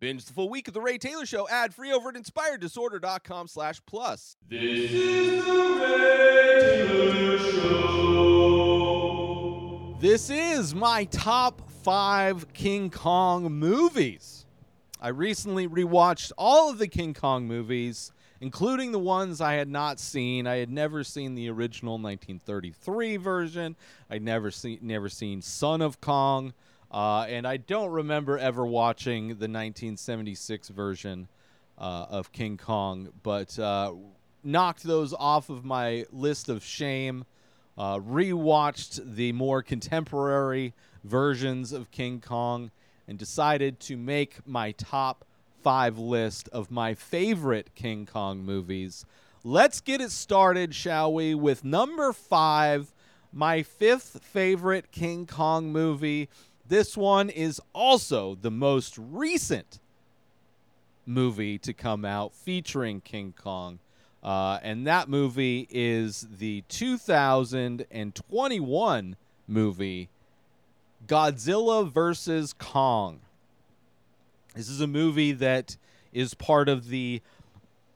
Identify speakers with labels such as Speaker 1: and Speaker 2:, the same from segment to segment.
Speaker 1: Binge the full week of The Ray Taylor Show ad free over at inspireddisorder.com slash plus.
Speaker 2: This is the Ray Taylor Show.
Speaker 1: This is my top five King Kong movies. I recently rewatched all of the King Kong movies, including the ones I had not seen. I had never seen the original 1933 version. I'd never seen never seen Son of Kong. Uh, and I don't remember ever watching the 1976 version uh, of King Kong, but uh, knocked those off of my list of shame. Uh, rewatched the more contemporary versions of King Kong and decided to make my top five list of my favorite King Kong movies. Let's get it started, shall we, with number five, my fifth favorite King Kong movie. This one is also the most recent movie to come out featuring King Kong. Uh, and that movie is the 2021 movie Godzilla vs. Kong. This is a movie that is part of the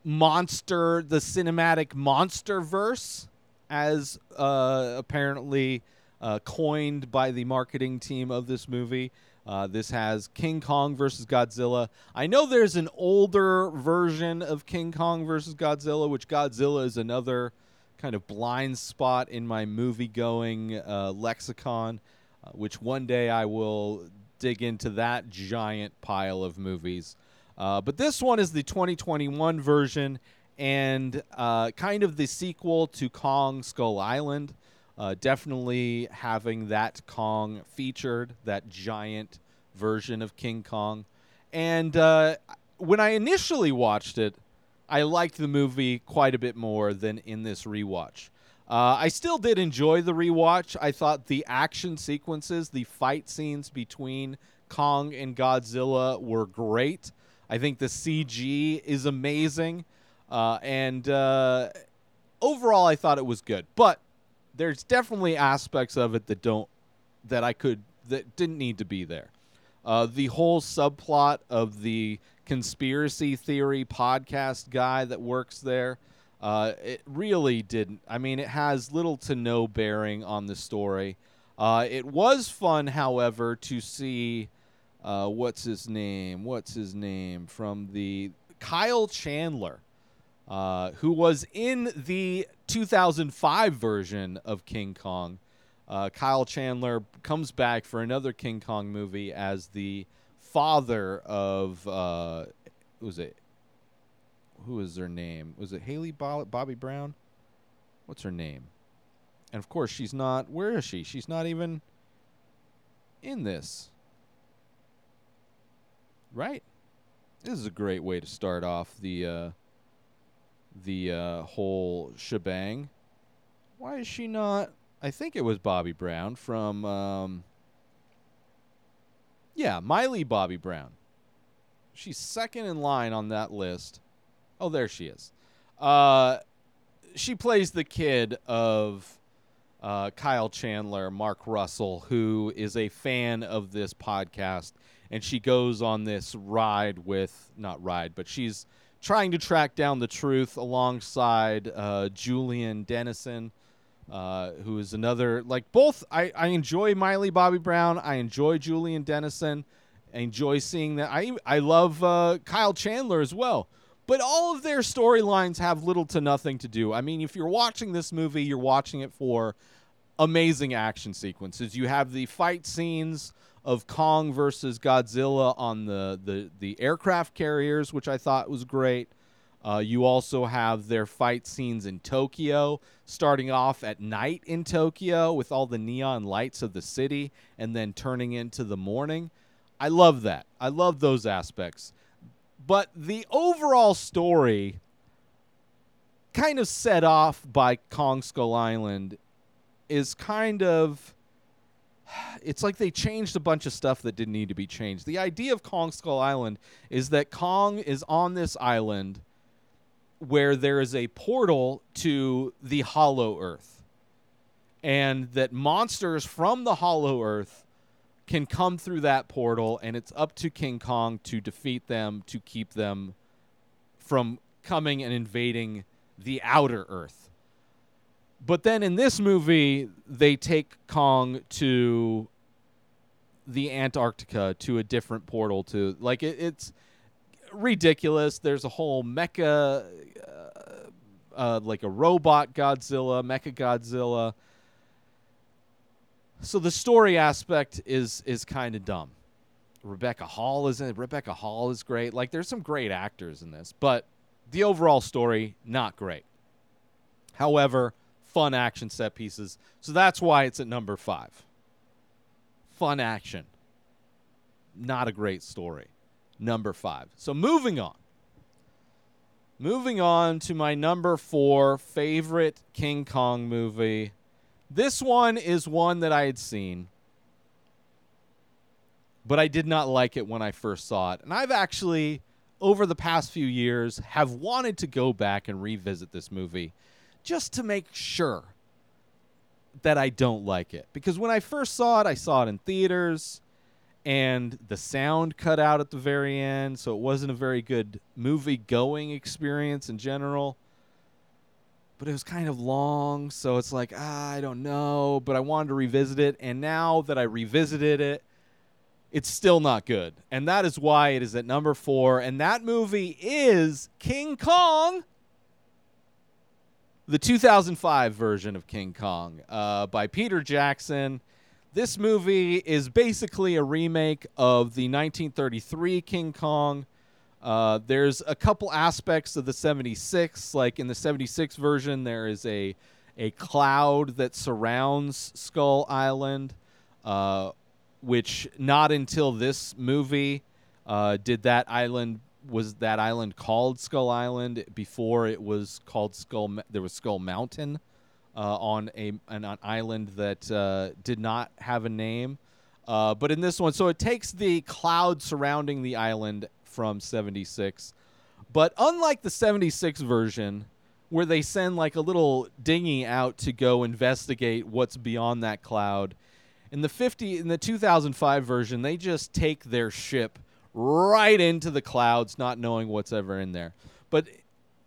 Speaker 1: monster, the cinematic monster verse, as uh, apparently uh, coined by the marketing team of this movie. Uh, this has King Kong versus Godzilla. I know there's an older version of King Kong versus Godzilla, which Godzilla is another kind of blind spot in my movie going uh, lexicon, uh, which one day I will dig into that giant pile of movies. Uh, but this one is the 2021 version and uh, kind of the sequel to Kong Skull Island. Uh, definitely having that Kong featured, that giant version of King Kong. And uh, when I initially watched it, I liked the movie quite a bit more than in this rewatch. Uh, I still did enjoy the rewatch. I thought the action sequences, the fight scenes between Kong and Godzilla were great. I think the CG is amazing. Uh, and uh, overall, I thought it was good. But there's definitely aspects of it that don't that I could that didn't need to be there. Uh, the whole subplot of the conspiracy theory podcast guy that works there, uh, it really didn't. I mean, it has little to no bearing on the story. Uh, it was fun, however, to see uh, what's his name? What's his name from the Kyle Chandler uh, who was in the 2005 version of King Kong. Uh, Kyle Chandler comes back for another King Kong movie as the father of uh, was it? Who is their name? Was it Haley Bo- Bobby Brown? What's her name? And of course, she's not. Where is she? She's not even in this. Right. This is a great way to start off the uh, the uh, whole shebang. Why is she not? I think it was Bobby Brown from. Um, yeah, Miley Bobby Brown. She's second in line on that list. Oh, there she is. Uh, she plays the kid of uh, Kyle Chandler, Mark Russell, who is a fan of this podcast, and she goes on this ride with not ride, but she's trying to track down the truth alongside uh, Julian Dennison, uh, who is another like both. I, I enjoy Miley Bobby Brown. I enjoy Julian Dennison. I enjoy seeing that. I I love uh, Kyle Chandler as well. But all of their storylines have little to nothing to do. I mean, if you're watching this movie, you're watching it for amazing action sequences. You have the fight scenes of Kong versus Godzilla on the, the, the aircraft carriers, which I thought was great. Uh, you also have their fight scenes in Tokyo, starting off at night in Tokyo with all the neon lights of the city and then turning into the morning. I love that. I love those aspects. But the overall story, kind of set off by Kong Skull Island, is kind of it's like they changed a bunch of stuff that didn't need to be changed. The idea of Kong Skull Island is that Kong is on this island where there is a portal to the Hollow Earth. And that monsters from the Hollow Earth can come through that portal, and it's up to King Kong to defeat them to keep them from coming and invading the outer Earth. But then in this movie, they take Kong to the Antarctica to a different portal to like it, it's ridiculous. There's a whole mecha, uh, uh, like a robot Godzilla, mecha Godzilla. So the story aspect is is kind of dumb. Rebecca Hall is in it. Rebecca Hall is great. Like there's some great actors in this, but the overall story not great. However, fun action set pieces. So that's why it's at number 5. Fun action. Not a great story. Number 5. So moving on. Moving on to my number 4 favorite King Kong movie. This one is one that I had seen but I did not like it when I first saw it. And I've actually over the past few years have wanted to go back and revisit this movie just to make sure that I don't like it. Because when I first saw it, I saw it in theaters and the sound cut out at the very end, so it wasn't a very good movie going experience in general. But it was kind of long, so it's like, ah, I don't know, but I wanted to revisit it. And now that I revisited it, it's still not good. And that is why it is at number four. And that movie is King Kong, the 2005 version of King Kong uh, by Peter Jackson. This movie is basically a remake of the 1933 King Kong. Uh, there's a couple aspects of the 76. Like in the 76 version, there is a a cloud that surrounds Skull Island. Uh, which not until this movie uh, did that island was that island called Skull Island before it was called Skull. There was Skull Mountain uh, on a an, an island that uh, did not have a name. Uh, but in this one, so it takes the cloud surrounding the island from 76. But unlike the 76 version, where they send like a little dinghy out to go investigate what's beyond that cloud, in the 50 in the 2005 version, they just take their ship right into the clouds, not knowing what's ever in there. But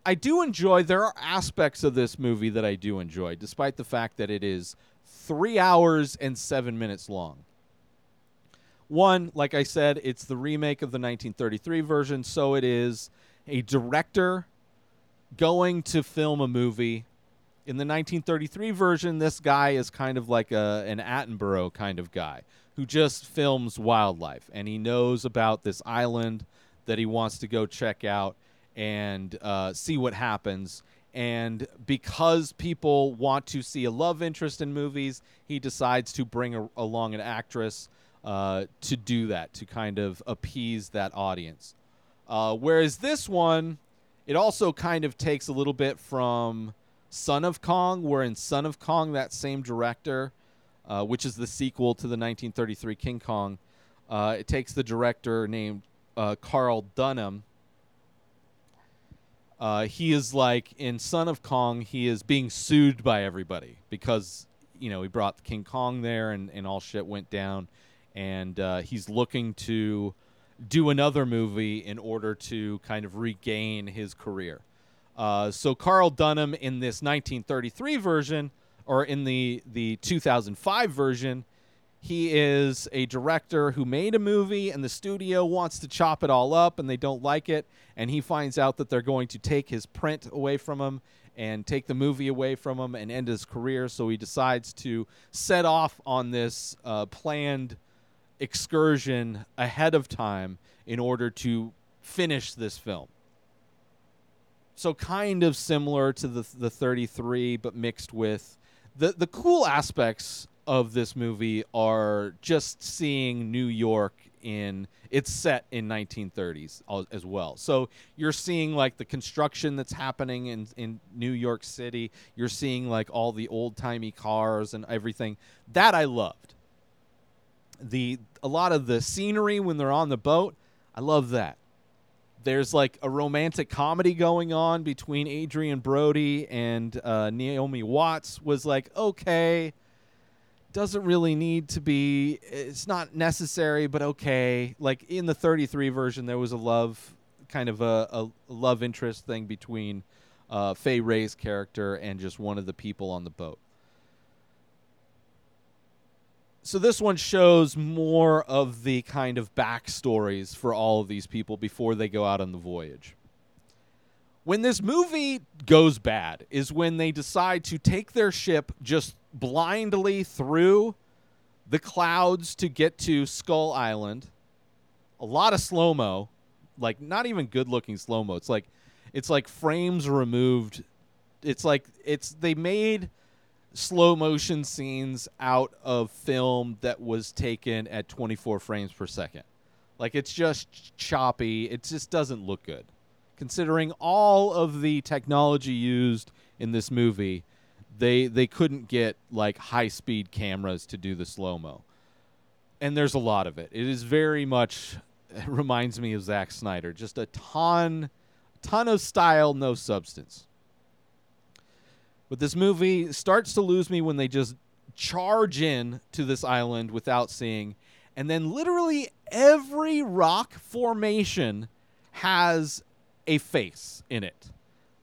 Speaker 1: I do enjoy. There are aspects of this movie that I do enjoy, despite the fact that it is three hours and seven minutes long. One, like I said, it's the remake of the 1933 version, so it is a director going to film a movie in the 1933 version, this guy is kind of like a, an Attenborough kind of guy who just films wildlife, and he knows about this island that he wants to go check out and uh, see what happens. And because people want to see a love interest in movies, he decides to bring a, along an actress uh, to do that, to kind of appease that audience. Uh, whereas this one, it also kind of takes a little bit from Son of Kong, where in Son of Kong, that same director, uh, which is the sequel to the 1933 King Kong, uh, it takes the director named uh, Carl Dunham. Uh, he is like in Son of Kong, he is being sued by everybody because you know he brought King Kong there and, and all shit went down, and uh, he's looking to do another movie in order to kind of regain his career. Uh, so Carl Dunham in this 1933 version, or in the the 2005 version, he is a director who made a movie, and the studio wants to chop it all up, and they don't like it, and he finds out that they're going to take his print away from him and take the movie away from him and end his career. So he decides to set off on this uh, planned excursion ahead of time in order to finish this film so kind of similar to the the 33 but mixed with the the cool aspects of this movie are just seeing New York in it's set in 1930s as well. So you're seeing like the construction that's happening in in New York City. You're seeing like all the old-timey cars and everything. That I loved. The a lot of the scenery when they're on the boat, I love that there's like a romantic comedy going on between Adrien Brody and uh, Naomi Watts was like okay. Doesn't really need to be it's not necessary but okay. Like in the 33 version there was a love kind of a, a love interest thing between uh, Fay Wray's character and just one of the people on the boat so this one shows more of the kind of backstories for all of these people before they go out on the voyage when this movie goes bad is when they decide to take their ship just blindly through the clouds to get to Skull Island. A lot of slow mo, like not even good looking slow mo. It's like it's like frames removed. It's like it's they made slow motion scenes out of film that was taken at 24 frames per second. Like it's just choppy. It just doesn't look good. Considering all of the technology used in this movie, they they couldn't get like high speed cameras to do the slow mo. And there's a lot of it. It is very much it reminds me of Zack Snyder. Just a ton ton of style, no substance. But this movie starts to lose me when they just charge in to this island without seeing and then literally every rock formation has a face in it.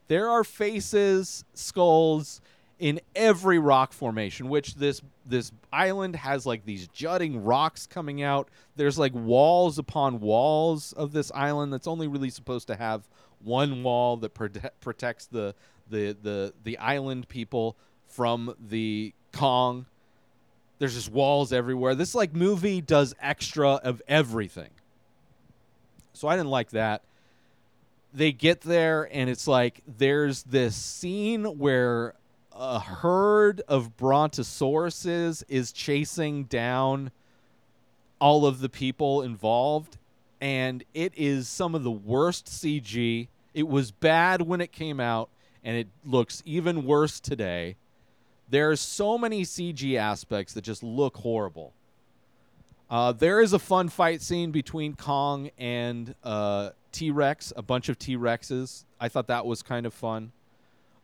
Speaker 1: There are faces, skulls in every rock formation, which this this island has like these jutting rocks coming out. There's like walls upon walls of this island that's only really supposed to have one wall that prote- protects the the the the island people from the Kong. There's just walls everywhere. This like movie does extra of everything. So I didn't like that they get there and it's like there's this scene where a herd of brontosauruses is chasing down all of the people involved and it is some of the worst CG. It was bad when it came out and it looks even worse today. There are so many CG aspects that just look horrible. Uh, there is a fun fight scene between Kong and uh, T Rex, a bunch of T Rexes. I thought that was kind of fun.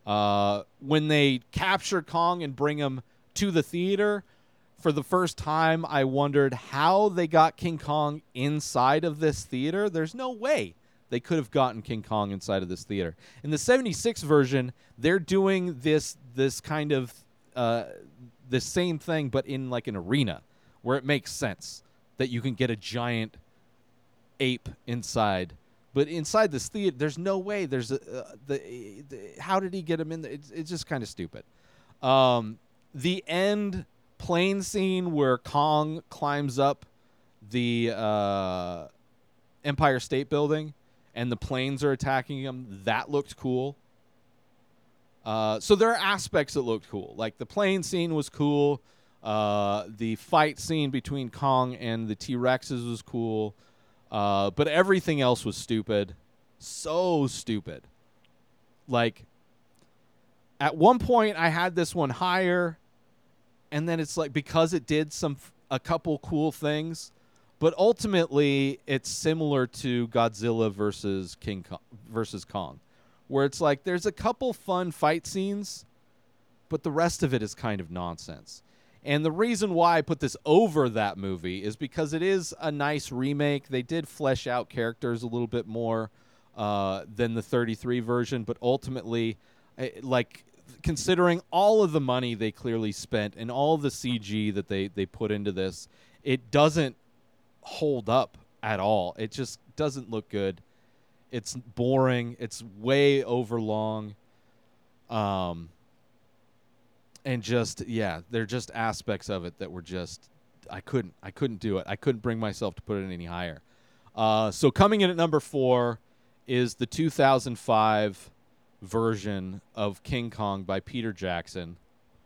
Speaker 1: Uh, when they capture Kong and bring him to the theater, for the first time, I wondered how they got King Kong inside of this theater. There's no way they could have gotten King Kong inside of this theater. In the 76 version, they're doing this this kind of uh, the same thing, but in like an arena where it makes sense that you can get a giant ape inside. But inside this theater, there's no way. There's a uh, the, the how did he get him in? There? It's, it's just kind of stupid. Um, the end plane scene where Kong climbs up the uh, Empire State Building and the planes are attacking them. That looked cool. Uh, so there are aspects that looked cool. Like the plane scene was cool. Uh, the fight scene between Kong and the T Rexes was cool, uh, but everything else was stupid. So stupid. Like, at one point, I had this one higher, and then it's like because it did some a couple cool things, but ultimately it's similar to Godzilla versus King Kong, versus Kong, where it's like there's a couple fun fight scenes, but the rest of it is kind of nonsense. And the reason why I put this over that movie is because it is a nice remake. They did flesh out characters a little bit more uh, than the 33 version, but ultimately, like considering all of the money they clearly spent and all the CG that they they put into this, it doesn't hold up at all. It just doesn't look good. It's boring. It's way over long. Um, and just yeah, there are just aspects of it that were just I couldn't I couldn't do it. I couldn't bring myself to put it any higher. Uh, so coming in at number four is the 2005 version of King Kong by Peter Jackson.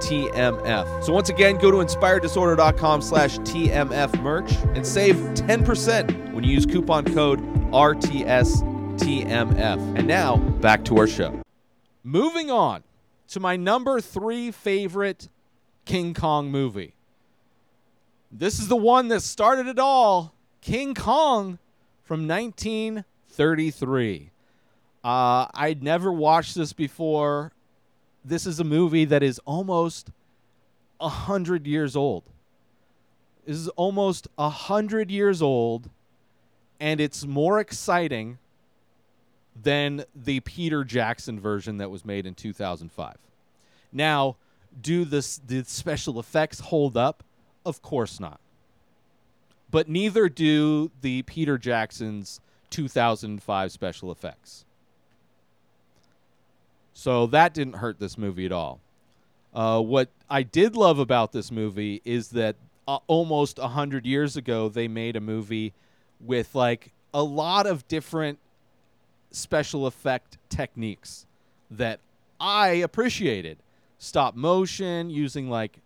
Speaker 1: TMF. So once again, go to inspireddisorder.com slash TMF merch and save 10% when you use coupon code RTSTMF. And now, back to our show. Moving on to my number three favorite King Kong movie. This is the one that started it all King Kong from 1933. Uh, I'd never watched this before. This is a movie that is almost a hundred years old. This is almost a hundred years old, and it's more exciting than the Peter Jackson version that was made in 2005. Now, do this the special effects hold up? Of course not. But neither do the Peter Jackson's 2005 special effects. So that didn't hurt this movie at all. Uh, what I did love about this movie is that uh, almost a hundred years ago they made a movie with like a lot of different special effect techniques that I appreciated. Stop motion using like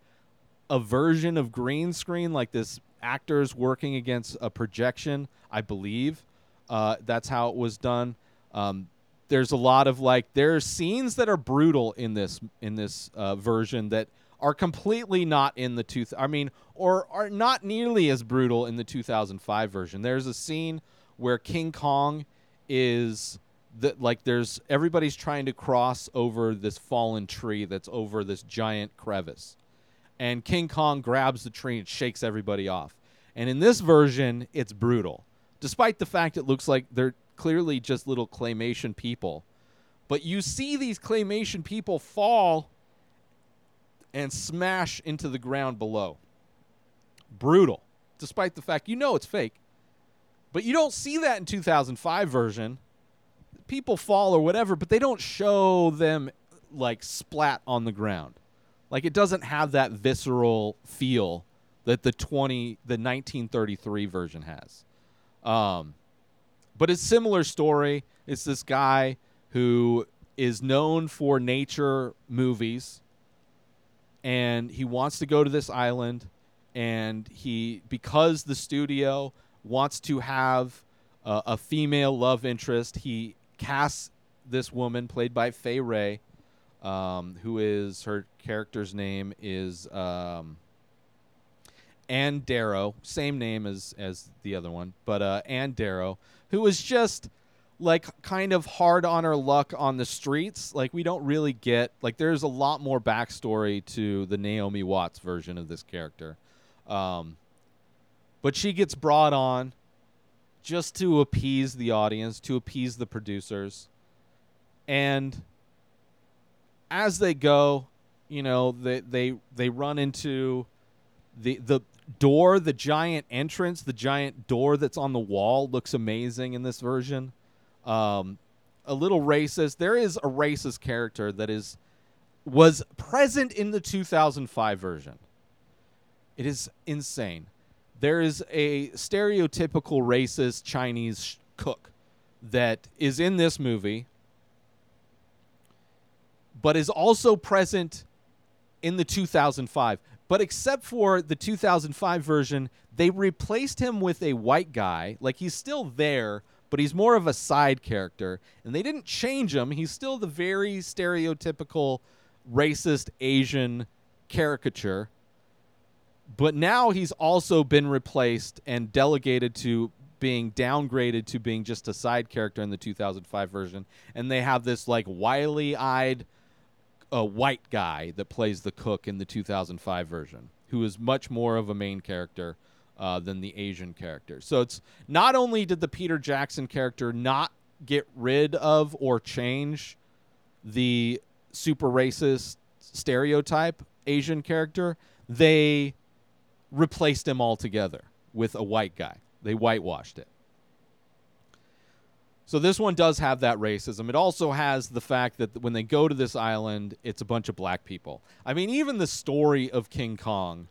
Speaker 1: a version of green screen, like this actors working against a projection. I believe uh, that's how it was done. Um, there's a lot of like there are scenes that are brutal in this in this uh, version that are completely not in the two. I mean, or are not nearly as brutal in the 2005 version. There's a scene where King Kong is that like there's everybody's trying to cross over this fallen tree that's over this giant crevice, and King Kong grabs the tree and shakes everybody off. And in this version, it's brutal, despite the fact it looks like they're clearly just little claymation people. But you see these claymation people fall and smash into the ground below. Brutal, despite the fact you know it's fake. But you don't see that in 2005 version. People fall or whatever, but they don't show them like splat on the ground. Like it doesn't have that visceral feel that the 20 the 1933 version has. Um, but it's similar story. It's this guy who is known for nature movies and he wants to go to this island and he because the studio wants to have uh, a female love interest he casts this woman played by Fay Wray um, who is her character's name is um, Ann Darrow, same name as as the other one, but uh, Ann Darrow, who was just like kind of hard on her luck on the streets. Like we don't really get like there's a lot more backstory to the Naomi Watts version of this character, um, but she gets brought on just to appease the audience, to appease the producers, and as they go, you know, they they they run into the the door, the giant entrance, the giant door that's on the wall looks amazing in this version. Um, a little racist. There is a racist character that is was present in the 2005 version. It is insane. There is a stereotypical racist Chinese cook that is in this movie, but is also present in the 2005. But except for the 2005 version, they replaced him with a white guy. Like he's still there, but he's more of a side character. And they didn't change him. He's still the very stereotypical racist Asian caricature. But now he's also been replaced and delegated to being downgraded to being just a side character in the 2005 version. And they have this like wily eyed a white guy that plays the cook in the 2005 version, who is much more of a main character uh, than the Asian character. So it's not only did the Peter Jackson character not get rid of or change the super racist stereotype Asian character, they replaced him altogether with a white guy. They whitewashed it. So this one does have that racism. It also has the fact that when they go to this island, it's a bunch of black people. I mean, even the story of King Kong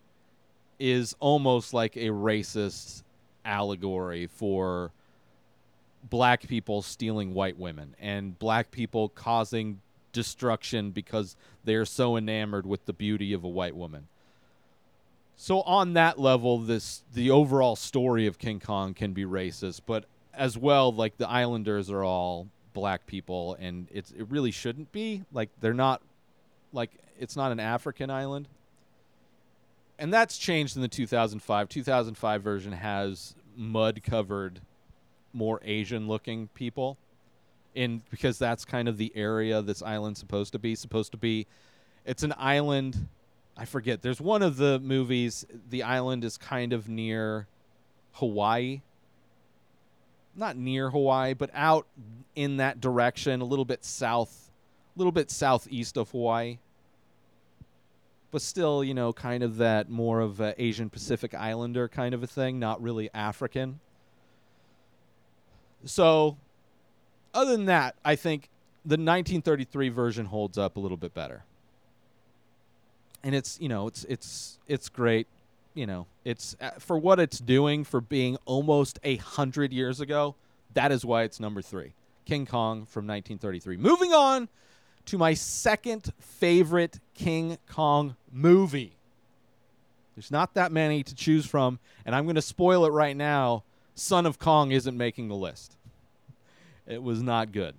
Speaker 1: is almost like a racist allegory for black people stealing white women and black people causing destruction because they are so enamored with the beauty of a white woman. So on that level, this the overall story of King Kong can be racist, but as well, like the Islanders are all black people, and it's it really shouldn't be. Like they're not, like it's not an African island, and that's changed in the 2005. 2005 version has mud covered, more Asian looking people, in because that's kind of the area this island's supposed to be. Supposed to be, it's an island I forget. There's one of the movies. The island is kind of near Hawaii. Not near Hawaii, but out in that direction, a little bit south, a little bit southeast of Hawaii. But still, you know, kind of that more of Asian Pacific Islander kind of a thing, not really African. So, other than that, I think the 1933 version holds up a little bit better and it's you know it's it's it's great you know it's uh, for what it's doing for being almost a hundred years ago that is why it's number three. King kong from 1933 moving on to my second favorite king kong movie. There's not that many to choose from and i'm going to spoil it right now. Son of kong isn't making the list. It was not good.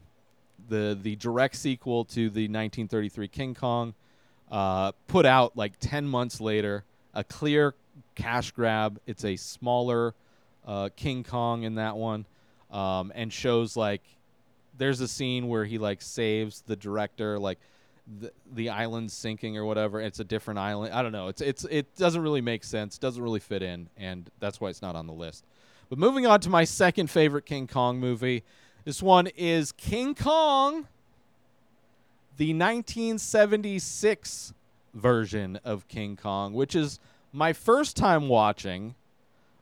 Speaker 1: The the direct sequel to the 1933 king kong uh, put out like 10 months later, a clear cash grab. It's a smaller uh, King Kong in that one, um, and shows like there's a scene where he like saves the director, like the the island sinking or whatever. It's a different island. I don't know. It's it's it doesn't really make sense. Doesn't really fit in, and that's why it's not on the list. But moving on to my second favorite King Kong movie. This one is King Kong the 1976 version of King Kong, which is my first time watching,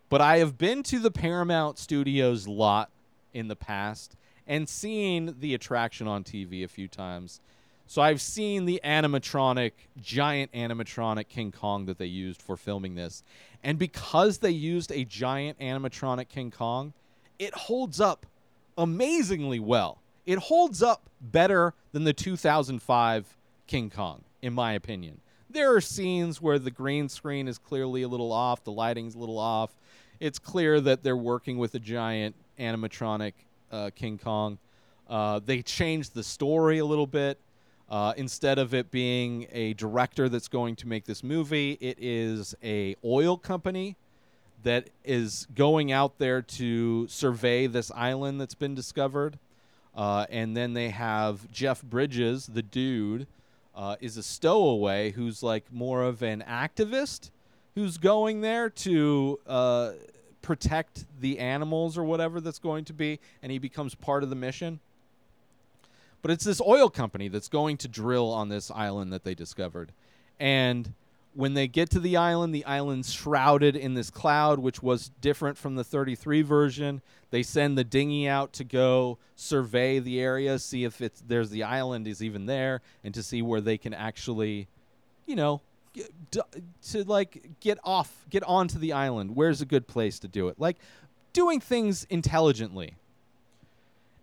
Speaker 1: but I have been to the Paramount Studios lot in the past and seen the attraction on TV a few times. So I've seen the animatronic, giant animatronic King Kong that they used for filming this. And because they used a giant animatronic King Kong, it holds up amazingly well it holds up better than the 2005 King Kong, in my opinion. There are scenes where the green screen is clearly a little off, the lighting's a little off. It's clear that they're working with a giant animatronic uh, King Kong. Uh, they changed the story a little bit. Uh, instead of it being a director that's going to make this movie, it is a oil company that is going out there to survey this island that's been discovered. Uh, and then they have Jeff Bridges, the dude, uh, is a stowaway who's like more of an activist who's going there to uh, protect the animals or whatever that's going to be, and he becomes part of the mission. But it's this oil company that's going to drill on this island that they discovered. And when they get to the island, the island's shrouded in this cloud, which was different from the 33 version. They send the dinghy out to go survey the area, see if it's there's the island is even there, and to see where they can actually, you know, to like get off, get onto the island. Where's a good place to do it? Like doing things intelligently.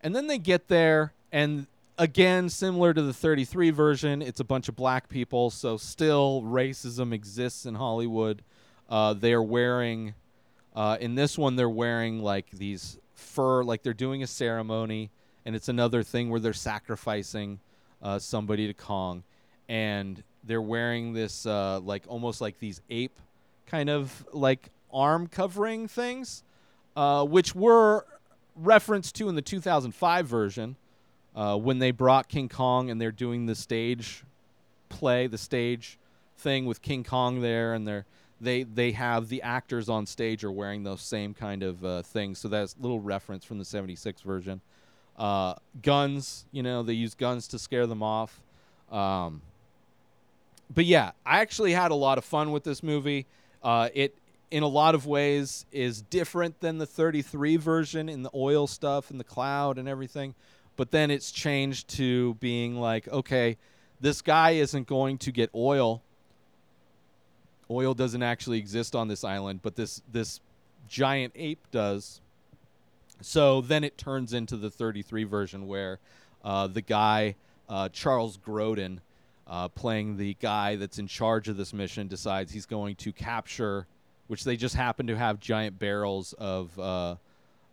Speaker 1: And then they get there, and again, similar to the 33 version, it's a bunch of black people, so still racism exists in Hollywood. Uh, they're wearing, uh, in this one, they're wearing like these fur, like they're doing a ceremony, and it's another thing where they're sacrificing uh, somebody to Kong, and they're wearing this uh, like almost like these ape kind of like arm covering things, uh, which were referenced to in the 2005 version uh, when they brought King Kong and they're doing the stage play, the stage thing with King Kong there, and they're they they have the actors on stage are wearing those same kind of uh, things. So that's little reference from the '76 version. Uh, guns, you know, they use guns to scare them off. Um, but yeah, I actually had a lot of fun with this movie. Uh, it, in a lot of ways, is different than the 33 version in the oil stuff and the cloud and everything but then it's changed to being like, okay, this guy isn't going to get oil. Oil doesn't actually exist on this island, but this this giant ape does. So then it turns into the 33 version where uh, the guy uh, Charles Grodin, uh, playing the guy that's in charge of this mission, decides he's going to capture, which they just happen to have giant barrels of uh,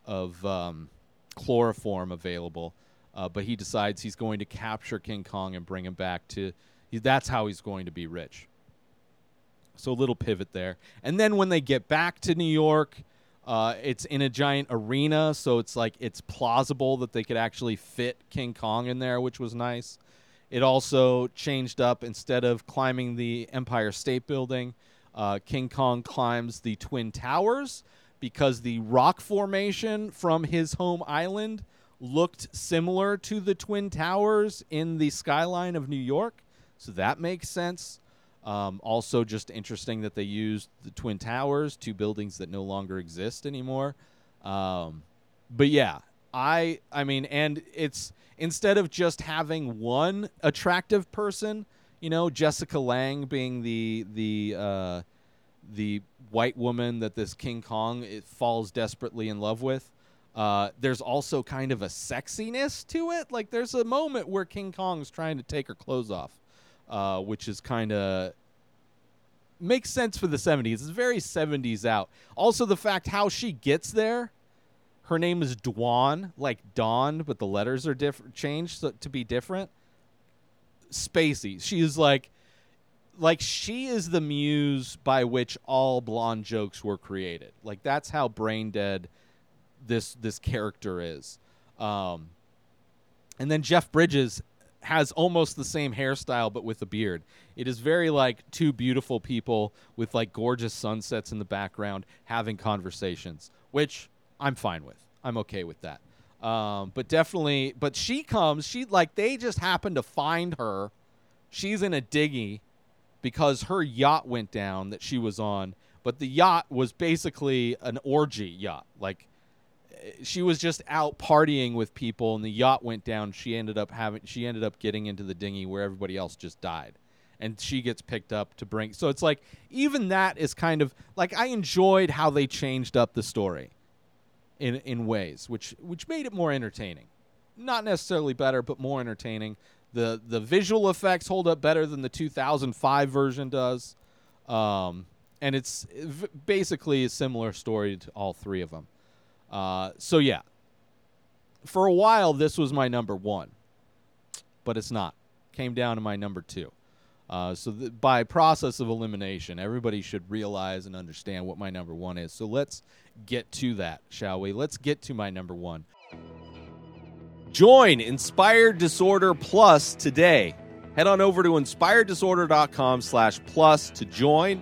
Speaker 1: of um, chloroform available. Uh, but he decides he's going to capture King Kong and bring him back to. That's how he's going to be rich. So a little pivot there. And then when they get back to New York, uh, it's in a giant arena, so it's like it's plausible that they could actually fit King Kong in there, which was nice. It also changed up instead of climbing the Empire State Building, uh, King Kong climbs the Twin Towers because the rock formation from his home island looked similar to the Twin Towers in the skyline of New York. So that makes sense. Um, also, just interesting that they used the Twin Towers, two buildings that no longer exist anymore. Um, but yeah, I I mean, and it's instead of just having one attractive person, you know, Jessica Lange being the the uh, the white woman that this King Kong falls desperately in love with. Uh, there's also kind of a sexiness to it. Like there's a moment where King Kong's trying to take her clothes off, uh, which is kind of makes sense for the 70s. It's very 70s out. Also, the fact how she gets there. Her name is Dwan, like Dawn, but the letters are different, changed so, to be different. Spacey. She is like, like she is the muse by which all blonde jokes were created. Like that's how brain dead this this character is. Um, and then Jeff Bridges has almost the same hairstyle but with a beard. It is very like two beautiful people with like gorgeous sunsets in the background having conversations, which I'm fine with. I'm okay with that. Um, but definitely, but she comes, she like they just happen to find her. She's in a diggy because her yacht went down that she was on, but the yacht was basically an orgy yacht. Like she was just out partying with people and the yacht went down. She ended up having she ended up getting into the dinghy where everybody else just died. And she gets picked up to bring so it's like even that is kind of like i enjoyed how they changed up the story in in ways which which made it more entertaining. Not necessarily better but more entertaining. The the visual effects hold up better than the 2005 version does. Um, and it's basically a similar story to all three of them uh, so yeah, for a while this was my number one, but it's not. Came down to my number two. Uh, so th- by process of elimination, everybody should realize and understand what my number one is. So let's get to that, shall we? Let's get to my number one. Join Inspired Disorder Plus today. Head on over to inspireddisorder.com slash plus to join.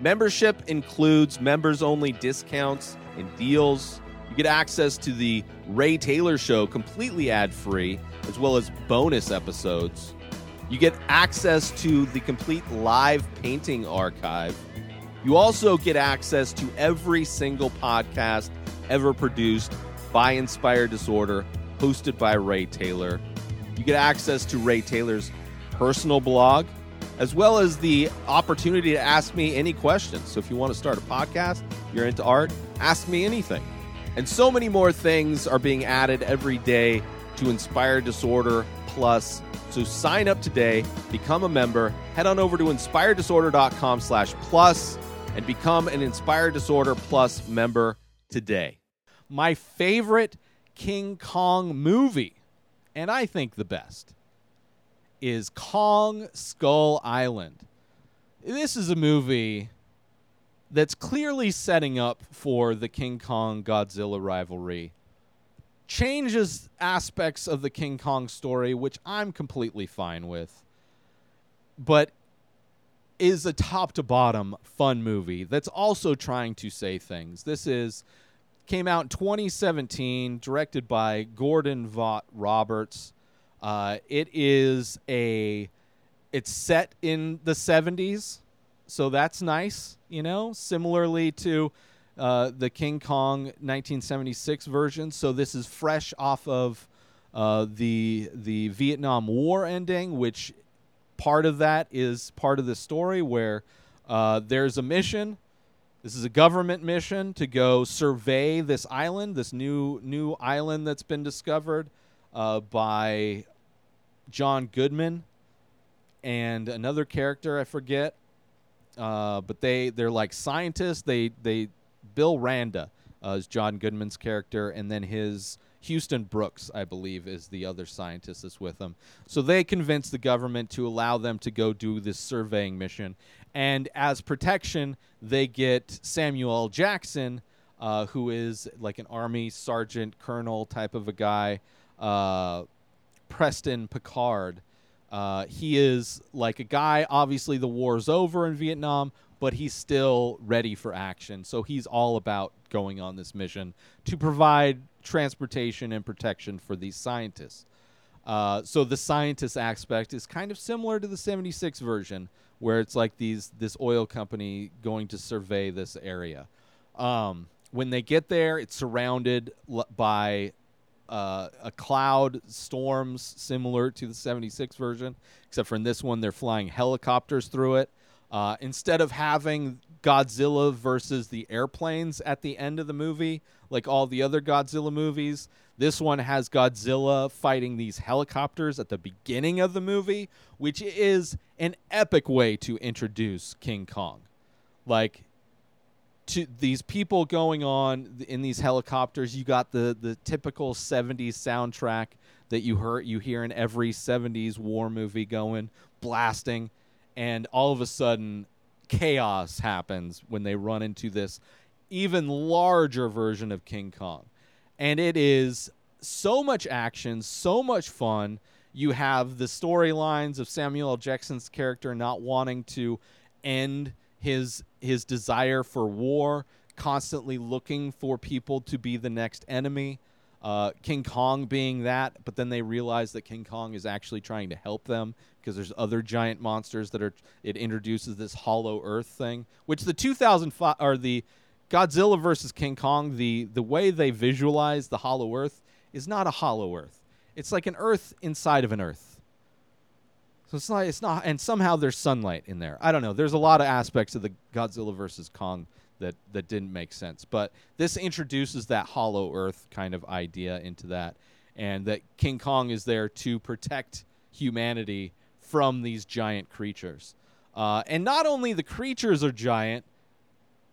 Speaker 1: Membership includes members only discounts and deals you get access to the Ray Taylor Show completely ad free, as well as bonus episodes. You get access to the complete live painting archive. You also get access to every single podcast ever produced by Inspired Disorder, hosted by Ray Taylor. You get access to Ray Taylor's personal blog, as well as the opportunity to ask me any questions. So if you want to start a podcast, you're into art, ask me anything. And so many more things are being added every day to Inspire Disorder Plus. So sign up today, become a member, head on over to inspireddisorder.com slash plus and become an Inspire Disorder Plus member today. My favorite King Kong movie, and I think the best, is Kong Skull Island. This is a movie that's clearly setting up for the King Kong Godzilla rivalry. Changes aspects of the King Kong story, which I'm completely fine with, but is a top to bottom fun movie that's also trying to say things. This is came out in 2017, directed by Gordon Vogt Roberts. Uh, it is a it's set in the 70s so that's nice, you know. Similarly to uh, the King Kong 1976 version, so this is fresh off of uh, the the Vietnam War ending, which part of that is part of the story where uh, there's a mission. This is a government mission to go survey this island, this new new island that's been discovered uh, by John Goodman and another character I forget. Uh, but they they're like scientists. They they Bill Randa uh, is John Goodman's character, and then his Houston Brooks, I believe, is the other scientist that's with them. So they convince the government to allow them to go do this surveying mission, and as protection, they get Samuel Jackson, uh, who is like an army sergeant colonel type of a guy, uh, Preston Picard. Uh, he is like a guy. Obviously, the war's over in Vietnam, but he's still ready for action. So he's all about going on this mission to provide transportation and protection for these scientists. Uh, so the scientist aspect is kind of similar to the 76 version, where it's like these this oil company going to survey this area. Um, when they get there, it's surrounded l- by uh, a cloud storms similar to the 76 version, except for in this one they're flying helicopters through it. Uh, instead of having Godzilla versus the airplanes at the end of the movie, like all the other Godzilla movies, this one has Godzilla fighting these helicopters at the beginning of the movie, which is an epic way to introduce King Kong. Like, to these people going on in these helicopters, you got the the typical 70s soundtrack that you heard you hear in every 70s war movie going blasting and all of a sudden chaos happens when they run into this even larger version of King Kong. And it is so much action, so much fun. You have the storylines of Samuel L. Jackson's character not wanting to end his his desire for war, constantly looking for people to be the next enemy. Uh, King Kong being that, but then they realize that King Kong is actually trying to help them because there's other giant monsters that are. It introduces this Hollow Earth thing, which the 2005 or the Godzilla versus King Kong. The the way they visualize the Hollow Earth is not a Hollow Earth. It's like an Earth inside of an Earth. So it's not. It's not. And somehow there's sunlight in there. I don't know. There's a lot of aspects of the Godzilla versus Kong that that didn't make sense. But this introduces that Hollow Earth kind of idea into that, and that King Kong is there to protect humanity from these giant creatures. Uh, and not only the creatures are giant,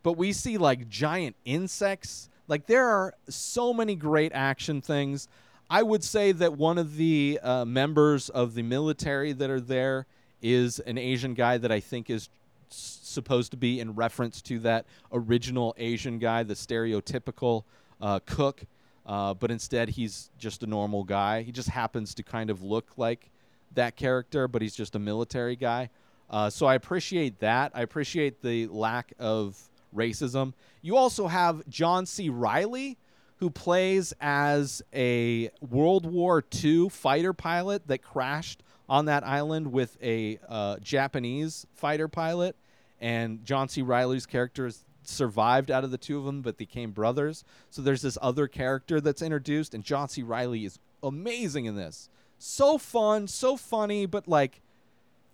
Speaker 1: but we see like giant insects. Like there are so many great action things. I would say that one of the uh, members of the military that are there is an Asian guy that I think is s- supposed to be in reference to that original Asian guy, the stereotypical uh, cook. Uh, but instead, he's just a normal guy. He just happens to kind of look like that character, but he's just a military guy. Uh, so I appreciate that. I appreciate the lack of racism. You also have John C. Reilly, who plays as a World War II fighter pilot that crashed on that island with a uh, Japanese fighter pilot. And John C. Reilly's character survived out of the two of them, but became brothers. So there's this other character that's introduced, and John C. Reilly is amazing in this. So fun, so funny, but like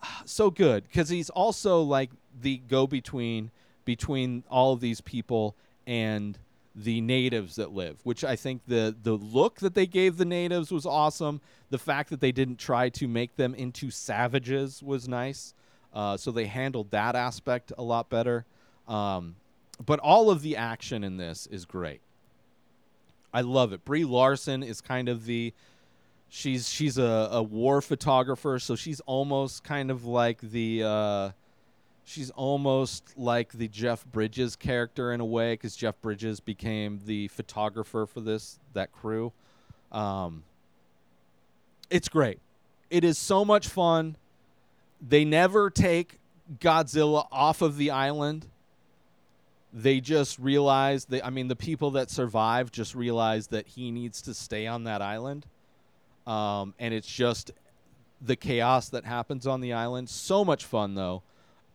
Speaker 1: so good because he's also like the go between between all of these people and the natives that live which i think the the look that they gave the natives was awesome. The fact that they didn't try to make them into savages was nice. Uh, so they handled that aspect a lot better. Um, but all of the action in this is great. I love it. Brie larson is kind of the she's she's a, a war photographer so she's almost kind of like the uh, she's almost like the jeff bridges character in a way because jeff bridges became the photographer for this that crew. Um, it's great. It is so much fun. They never take godzilla off of the island. They just realize that i mean the people that survive just realize that he needs to stay on that island. Um, and it's just the chaos that happens on the island. So much fun, though.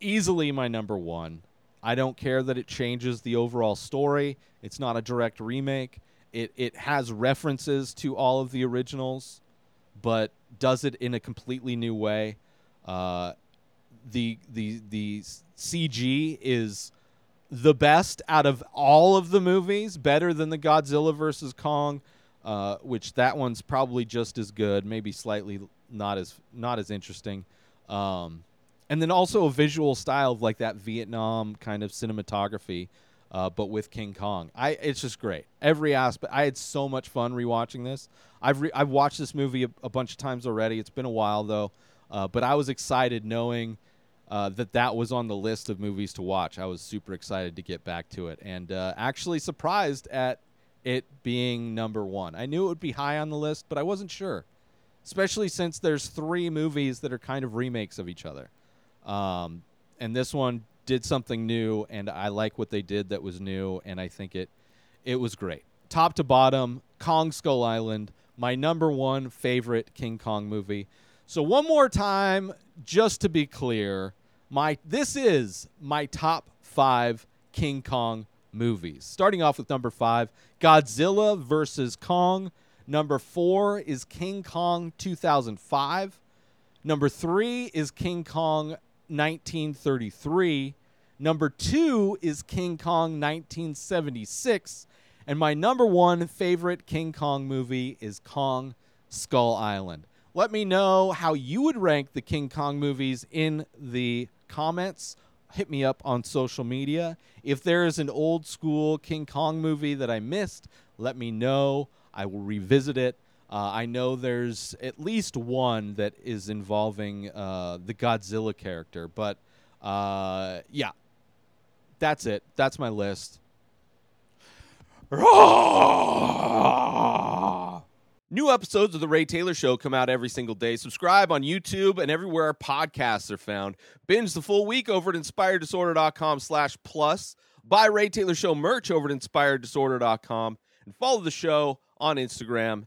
Speaker 1: Easily my number one. I don't care that it changes the overall story. It's not a direct remake. It it has references to all of the originals, but does it in a completely new way. Uh, the the the CG is the best out of all of the movies, better than the Godzilla versus Kong uh, which that one's probably just as good, maybe slightly not as not as interesting. Um, and then also a visual style of like that Vietnam kind of cinematography, uh, but with King Kong. I it's just great. Every aspect. I had so much fun rewatching this. I've re- I've watched this movie a, a bunch of times already. It's been a while though, uh, but I was excited knowing. Uh, that that was on the list of movies to watch. I was super excited to get back to it, and uh, actually surprised at it being number one. I knew it would be high on the list, but I wasn't sure, especially since there's three movies that are kind of remakes of each other. Um, and this one did something new, and I like what they did that was new, and I think it it was great. Top to bottom, Kong Skull Island, my number one favorite King Kong movie. So one more time, just to be clear, my this is my top five King Kong movies. Starting off with number five, Godzilla versus Kong. Number four is King Kong 2005. Number three is King Kong 1933. Number two is King Kong 1976. And my number one favorite King Kong movie is Kong Skull Island. Let me know how you would rank the King Kong movies in the comments. Hit me up on social media. If there is an old school King Kong movie that I missed, let me know. I will revisit it. Uh, I know there's at least one that is involving uh, the Godzilla character, but uh, yeah, that's it. That's my list. New episodes of The Ray Taylor Show come out every single day. Subscribe on YouTube and everywhere our podcasts are found. Binge the full week over at inspireddisorder.com slash plus. Buy Ray Taylor Show merch over at inspireddisorder.com. And follow the show on Instagram